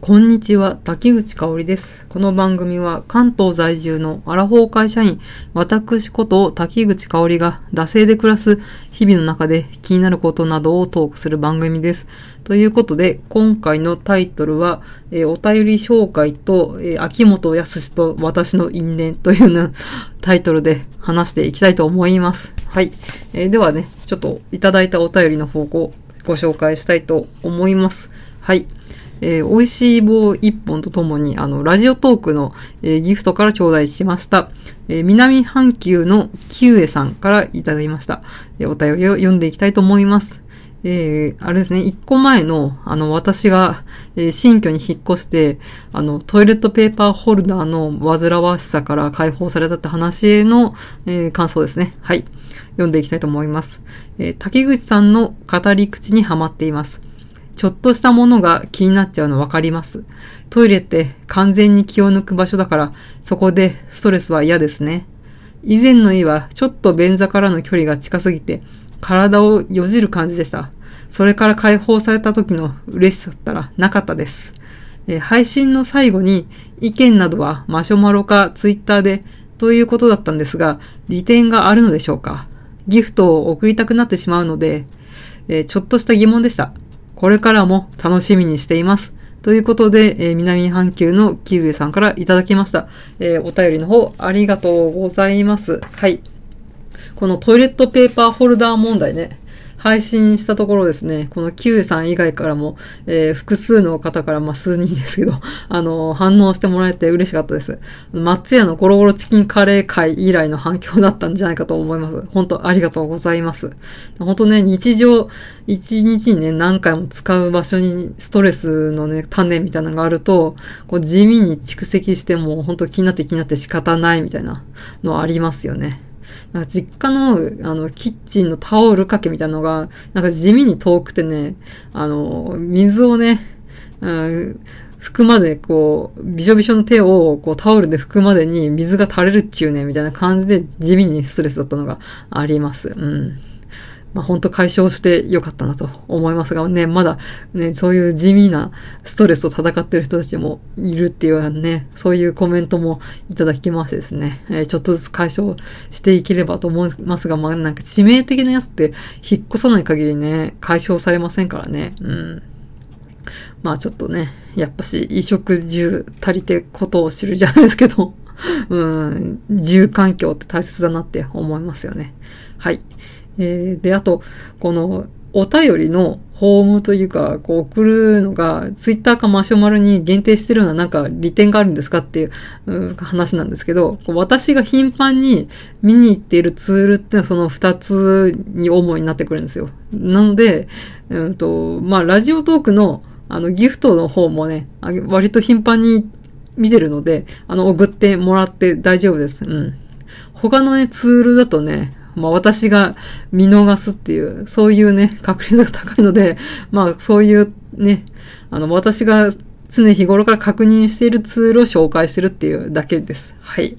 こんにちは、滝口香織です。この番組は関東在住のアラフォー会社員、私こと滝口香織が惰性で暮らす日々の中で気になることなどをトークする番組です。ということで、今回のタイトルは、えーお便り紹介と、えー秋元康と私の因縁というのタイトルで話していきたいと思います。はい。えーではね、ちょっといただいたお便りの方向ご紹介したいと思います。はい。えー美味しい棒一本とともに、あの、ラジオトークの、えーギフトから頂戴しました。えー南半球のキウエさんからいただきました。えお便りを読んでいきたいと思います。えあれですね、一個前の、あの、私が、え新居に引っ越して、あの、トイレットペーパーホルダーの煩わしさから解放されたって話への、え感想ですね。はい。読んでいきたいと思います。えー竹口さんの語り口にはまっています。ちょっとしたものが気になっちゃうのわかります。トイレって完全に気を抜く場所だから、そこでストレスは嫌ですね。以前の家はちょっと便座からの距離が近すぎて、体をよじる感じでした。それから解放された時の嬉しさったらなかったです。え配信の最後に意見などはマシュマロかツイッターでということだったんですが、利点があるのでしょうかギフトを送りたくなってしまうので、えちょっとした疑問でした。これからも楽しみにしています。ということで、えー南半球のキウエさんからいただきました。えーお便りの方、ありがとうございます。はい。このトイレットペーパーホルダー問題ね。配信したところですね、このキウエさん以外からも、えー複数の方から、まあ、数人ですけど、あの反応してもらえて嬉しかったです。松屋のゴロゴロチキンカレー会以来の反響だったんじゃないかと思います。本当ありがとうございます。本当ね、日常、一日にね、何回も使う場所にストレスのね、種みたいなのがあると、こう地味に蓄積しても、本当気になって気になって仕方ないみたいなのありますよね。なんか実家の、あの、キッチンのタオル掛けみたいなのが、なんか地味に遠くてね、あの、水をね、うん、拭くまで、こう、びしょびしょの手を、こう、タオルで拭くまでに水が垂れるっちゅうね、みたいな感じで地味にストレスだったのがあります。うん。まあ、本当解消してよかったなと思いますがね、まだね、そういう地味なストレスと戦ってる人たちもいるっていうね、そういうコメントもいただきましてですね、えーちょっとずつ解消していければと思いますが、まあなんか致命的なやつって引っ越さない限りね、解消されませんからね、うん。まあちょっとね、やっぱし衣食住足りてことを知るじゃないですけど、うん、住環境って大切だなって思いますよね。はい。えーで、あと、この、お便りのフォームというか、こう送るのが、ツイッターかマシュマロに限定してるようななんか利点があるんですかっていう話なんですけど、こう私が頻繁に見に行っているツールっていうのはその二つに主になってくるんですよ。なので、うんと、まあ、ラジオトークのあの、ギフトの方もね、割と頻繁に見てるので、あの、送ってもらって大丈夫です。うん。他のね、ツールだとね、まあ私が見逃すっていう、そういうね、確率が高いので、まあそういうね、あの、私が常日頃から確認しているツールを紹介してるっていうだけです。はい。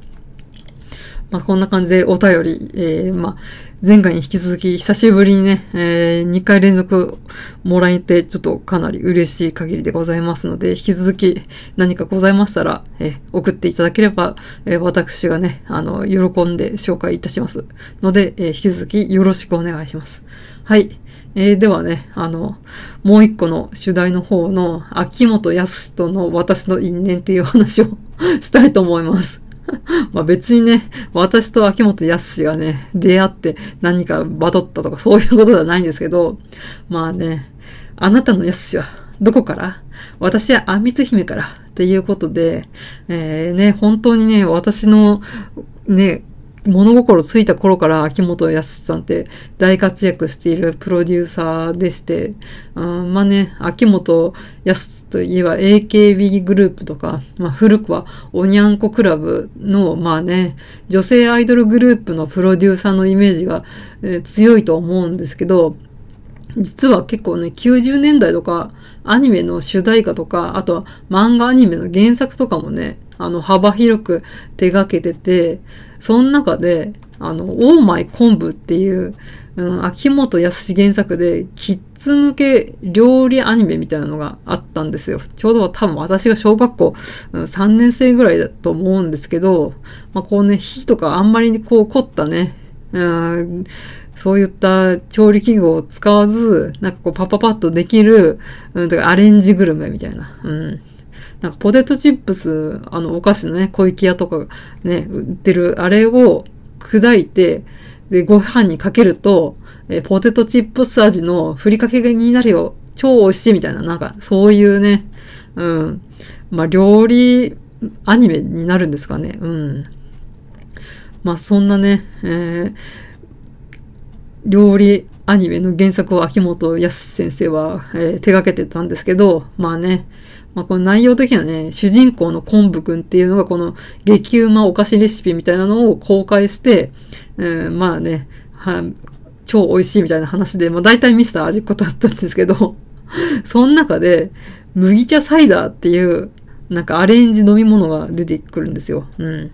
まあこんな感じでお便り、えー、まあ前回に引き続き久しぶりにね、えー、2回連続もらえてちょっとかなり嬉しい限りでございますので、引き続き何かございましたら、えー送っていただければ、えー私がね、あの、喜んで紹介いたします。ので、えー引き続きよろしくお願いします。はい。えーではね、あの、もう一個の主題の方の、秋元康との私の因縁っていう話を したいと思います。まあ別にね、私と秋元康がね、出会って何かバトったとかそういうことではないんですけど、まあね、あなたの康はどこから？私はあみつ姫からっていうことで、えー、ね、本当にね、私のね、物心ついた頃から秋元康さんって大活躍しているプロデューサーでして、うん、まあね、秋元康といえば AKB グループとか、まあ古くはおにゃんこクラブの、まあね、女性アイドルグループのプロデューサーのイメージが、えー強いと思うんですけど、実は結構ね、90年代とか、アニメの主題歌とか、あとは漫画アニメの原作とかもね、あの、幅広く手掛けてて、その中で、あの、オーマイ昆布っていう、うん、秋元康原作で、キッツ向け料理アニメみたいなのがあったんですよ。ちょうど多分私が小学校うん3年生ぐらいだと思うんですけど、まあこうね、火とかあんまりこう凝ったね、うんそういった調理器具を使わず、なんかこうパパパッとできる、うん、とかアレンジグルメみたいな。うん。なんかポテトチップス、あのお菓子のね、小池屋とかね、売ってるあれを砕いて、で、ご飯にかけると、えポテトチップス味のふりかけになるよ。超美味しいみたいな、なんか、そういうね、うん。まあ、料理アニメになるんですかね。うん。まあ、そんなね、えー、料理アニメの原作を秋元康先生は、えー、手掛けてたんですけど、まあね、まあ、この内容的にはね、主人公の昆布くんっていうのがこの激うまお菓子レシピみたいなのを公開して、えー、まあね、は超美味しいみたいな話で、まあ大体ミスター味っ子だったんですけど、その中で麦茶サイダーっていうなんかアレンジ飲み物が出てくるんですよ。うん。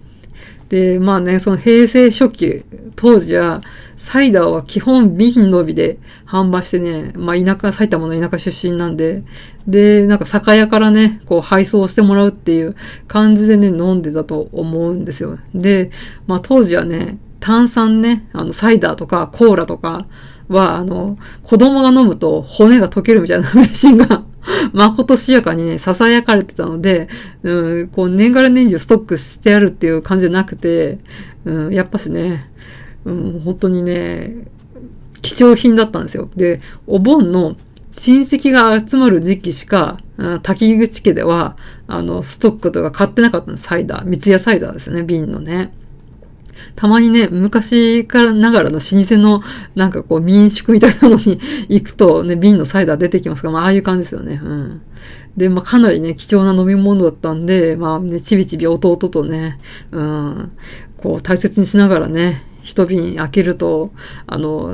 で、まあね、その平成初期、当時は、サイダーは基本瓶のみで販売してね、まあ田舎、埼玉の田舎出身なんで、で、なんか酒屋からね、こう配送してもらうっていう感じでね、飲んでたと思うんですよ。で、まあ当時はね、炭酸ね、あの、サイダーとかコーラとかは、あの、子供が飲むと骨が溶けるみたいな 迷信がまことしやかにね、囁かれてたので、うん、こう、年がら年中ストックしてやるっていう感じじゃなくて、うん、やっぱしね、うん、本当にね、貴重品だったんですよ。で、お盆の親戚が集まる時期しか、うん滝口家では、あの、ストックとか買ってなかったんです、サイダー。三ツ矢サイダーですよね、瓶のね。たまにね、昔からながらの老舗のなんかこう民宿みたいなのに行くとね、瓶のサイダー出てきますから、まあああいう感じですよね。うん。で、まあかなりね、貴重な飲み物だったんで、まあね、ちびちび弟とね、うん、こう大切にしながらね、一瓶開けると、あの、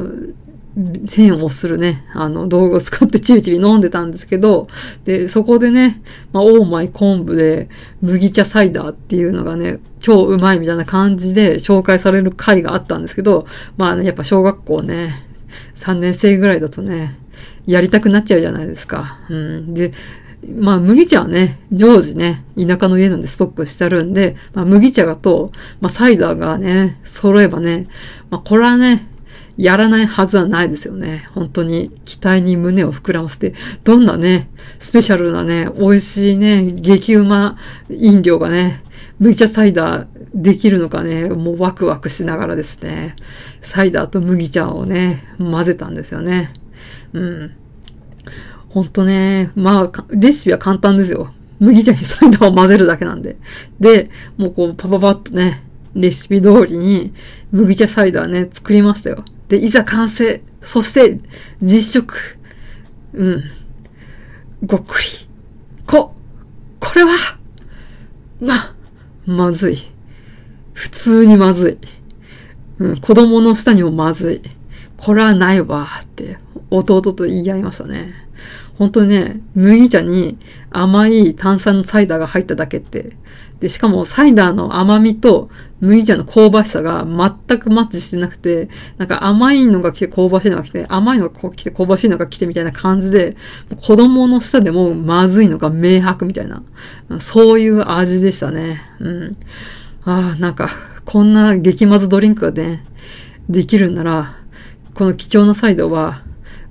線をするね、あの、道具を使ってちびちび飲んでたんですけど、で、そこでね、まあ、オーマイ昆布で麦茶サイダーっていうのがね、超うまいみたいな感じで紹介される回があったんですけど、まあね、やっぱ小学校ね、3年生ぐらいだとね、やりたくなっちゃうじゃないですか。うん。で、まあ麦茶はね、常時ね、田舎の家なんでストックしてあるんで、まあ麦茶がと、まあサイダーがね、揃えばね、まあこれはね、やらないはずはないですよね。本当に期待に胸を膨らませて、どんなね、スペシャルなね、美味しいね、激うま飲料がね、麦茶サイダーできるのかね、もうワクワクしながらですね、サイダーと麦茶をね、混ぜたんですよね。うん。ほんとね、まあ、レシピは簡単ですよ。麦茶にサイダーを混ぜるだけなんで。で、もうこう、パパパッとね、レシピ通りに麦茶サイダーね、作りましたよ。で、いざ完成。そして、実食。うん。ごっくり。こ、これは、ま、まずい。普通にまずい。うん、子供の下にもまずい。これはないわ、って弟と言い合いましたね。本当にね、麦茶に甘い炭酸のサイダーが入っただけって、で、しかもサイダーの甘みと麦茶の香ばしさが全くマッチしてなくて、なんか甘いのが来て香ばしいのが来て、甘いのが来て香ばしいのが来てみたいな感じで、子供の舌でもまずいのが明白みたいな、そういう味でしたね。うん。ああ、なんか、こんな激まずドリンクがね、できるんなら、この貴重なサイダーは、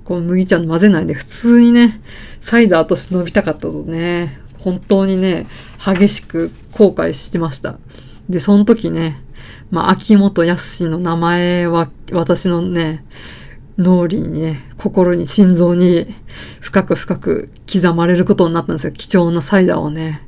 この麦茶の混ぜないで普通にね、サイダーとして飲みたかったとね、本当にね、激しく後悔してました。で、その時ね、まあ、秋元康の名前は私のね、脳裏にね、心に、心臓に深く深く刻まれることになったんですよ。貴重なサイダーをね。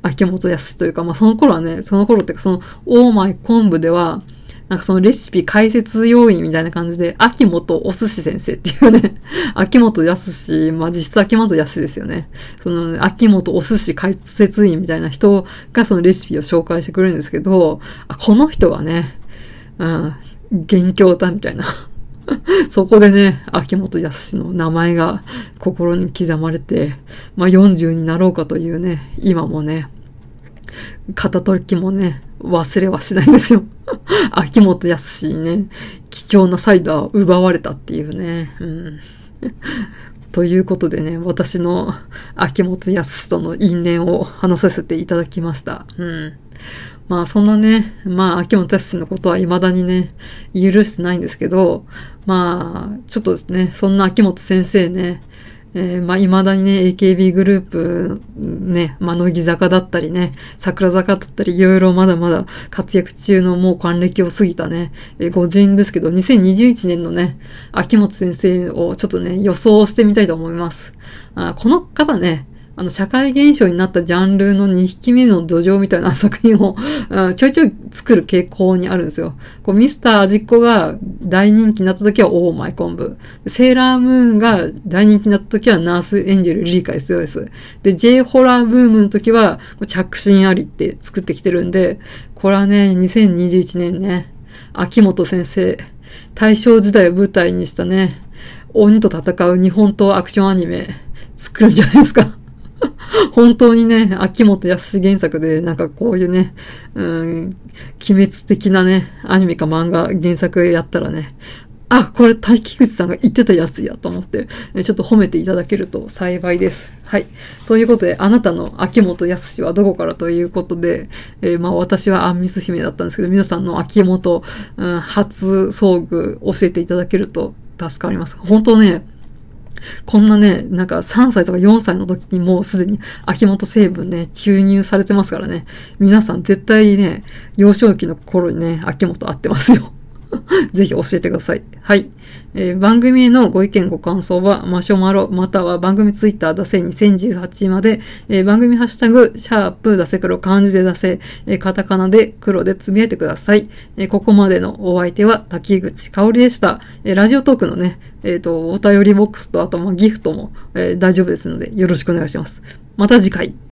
秋元康というか、まあ、その頃はね、その頃っていうか、その、オーマイ昆布では、なんかそのレシピ解説要員みたいな感じで、秋元お寿司先生っていうね、秋元康、まあ実質秋元康ですよね。その秋元お寿司解説員みたいな人がそのレシピを紹介してくれるんですけど、あこの人がね、うん、元凶だみたいな。そこでね、秋元康の名前が心に刻まれて、まあ40になろうかというね、今もね、片時もね、忘れはしないんですよ。秋元康にね、貴重なサイダーを奪われたっていうね。うん、ということでね、私の秋元康との因縁を話させていただきました。うん。まあそんなね、まあ秋元康のことは未だにね、許してないんですけど、まあちょっとですね、そんな秋元先生ね、えー、まあ、未だにね、AKB グループ、ね、まあ、乃木坂だったりね、桜坂だったり、いろいろまだまだ活躍中のもう還暦を過ぎたね、えー、ご人ですけど、2021年のね、秋元先生をちょっとね、予想してみたいと思います。あこの方ね、あの、社会現象になったジャンルの2匹目の土壌みたいな作品を、うん、ちょいちょい作る傾向にあるんですよ。こう、ミスター味っ子が大人気になった時はオーマイ昆布。セーラームーンが大人気になった時はナースエンジェルリリカイスです。で、J ホラーブームの時は着信ありって作ってきてるんで、これはね、2021年ね、秋元先生、大正時代を舞台にしたね、鬼と戦う日本刀アクションアニメ作るんじゃないですか。本当にね、秋元康原作で、なんかこういうね、うん、鬼滅的なね、アニメか漫画原作やったらね、あ、これ、滝口さんが言ってたやつやと思って、ちょっと褒めていただけると幸いです。はい。ということで、あなたの秋元康はどこからということで、えー、まあ私はアンミス姫だったんですけど、皆さんの秋元、うん、初遭遇教えていただけると助かります。本当ね、こんなね、なんか3歳とか4歳の時にもうすでに秋元成分ね、注入されてますからね。皆さん絶対ね、幼少期の頃にね、秋元合ってますよ。ぜひ教えてください。はい。えー、番組へのご意見ご感想は、マシュマロ、または番組ツイッター出せ2018まで、えー、番組ハッシュタグ、シャープ出せ黒、漢字で出せ、えー、カタカナで黒でつぶやいてください。えここまでのお相手は滝口香里でした。えラジオトークのね、えっ、と、お便りボックスと、あと、まギフトも、え大丈夫ですので、よろしくお願いします。また次回。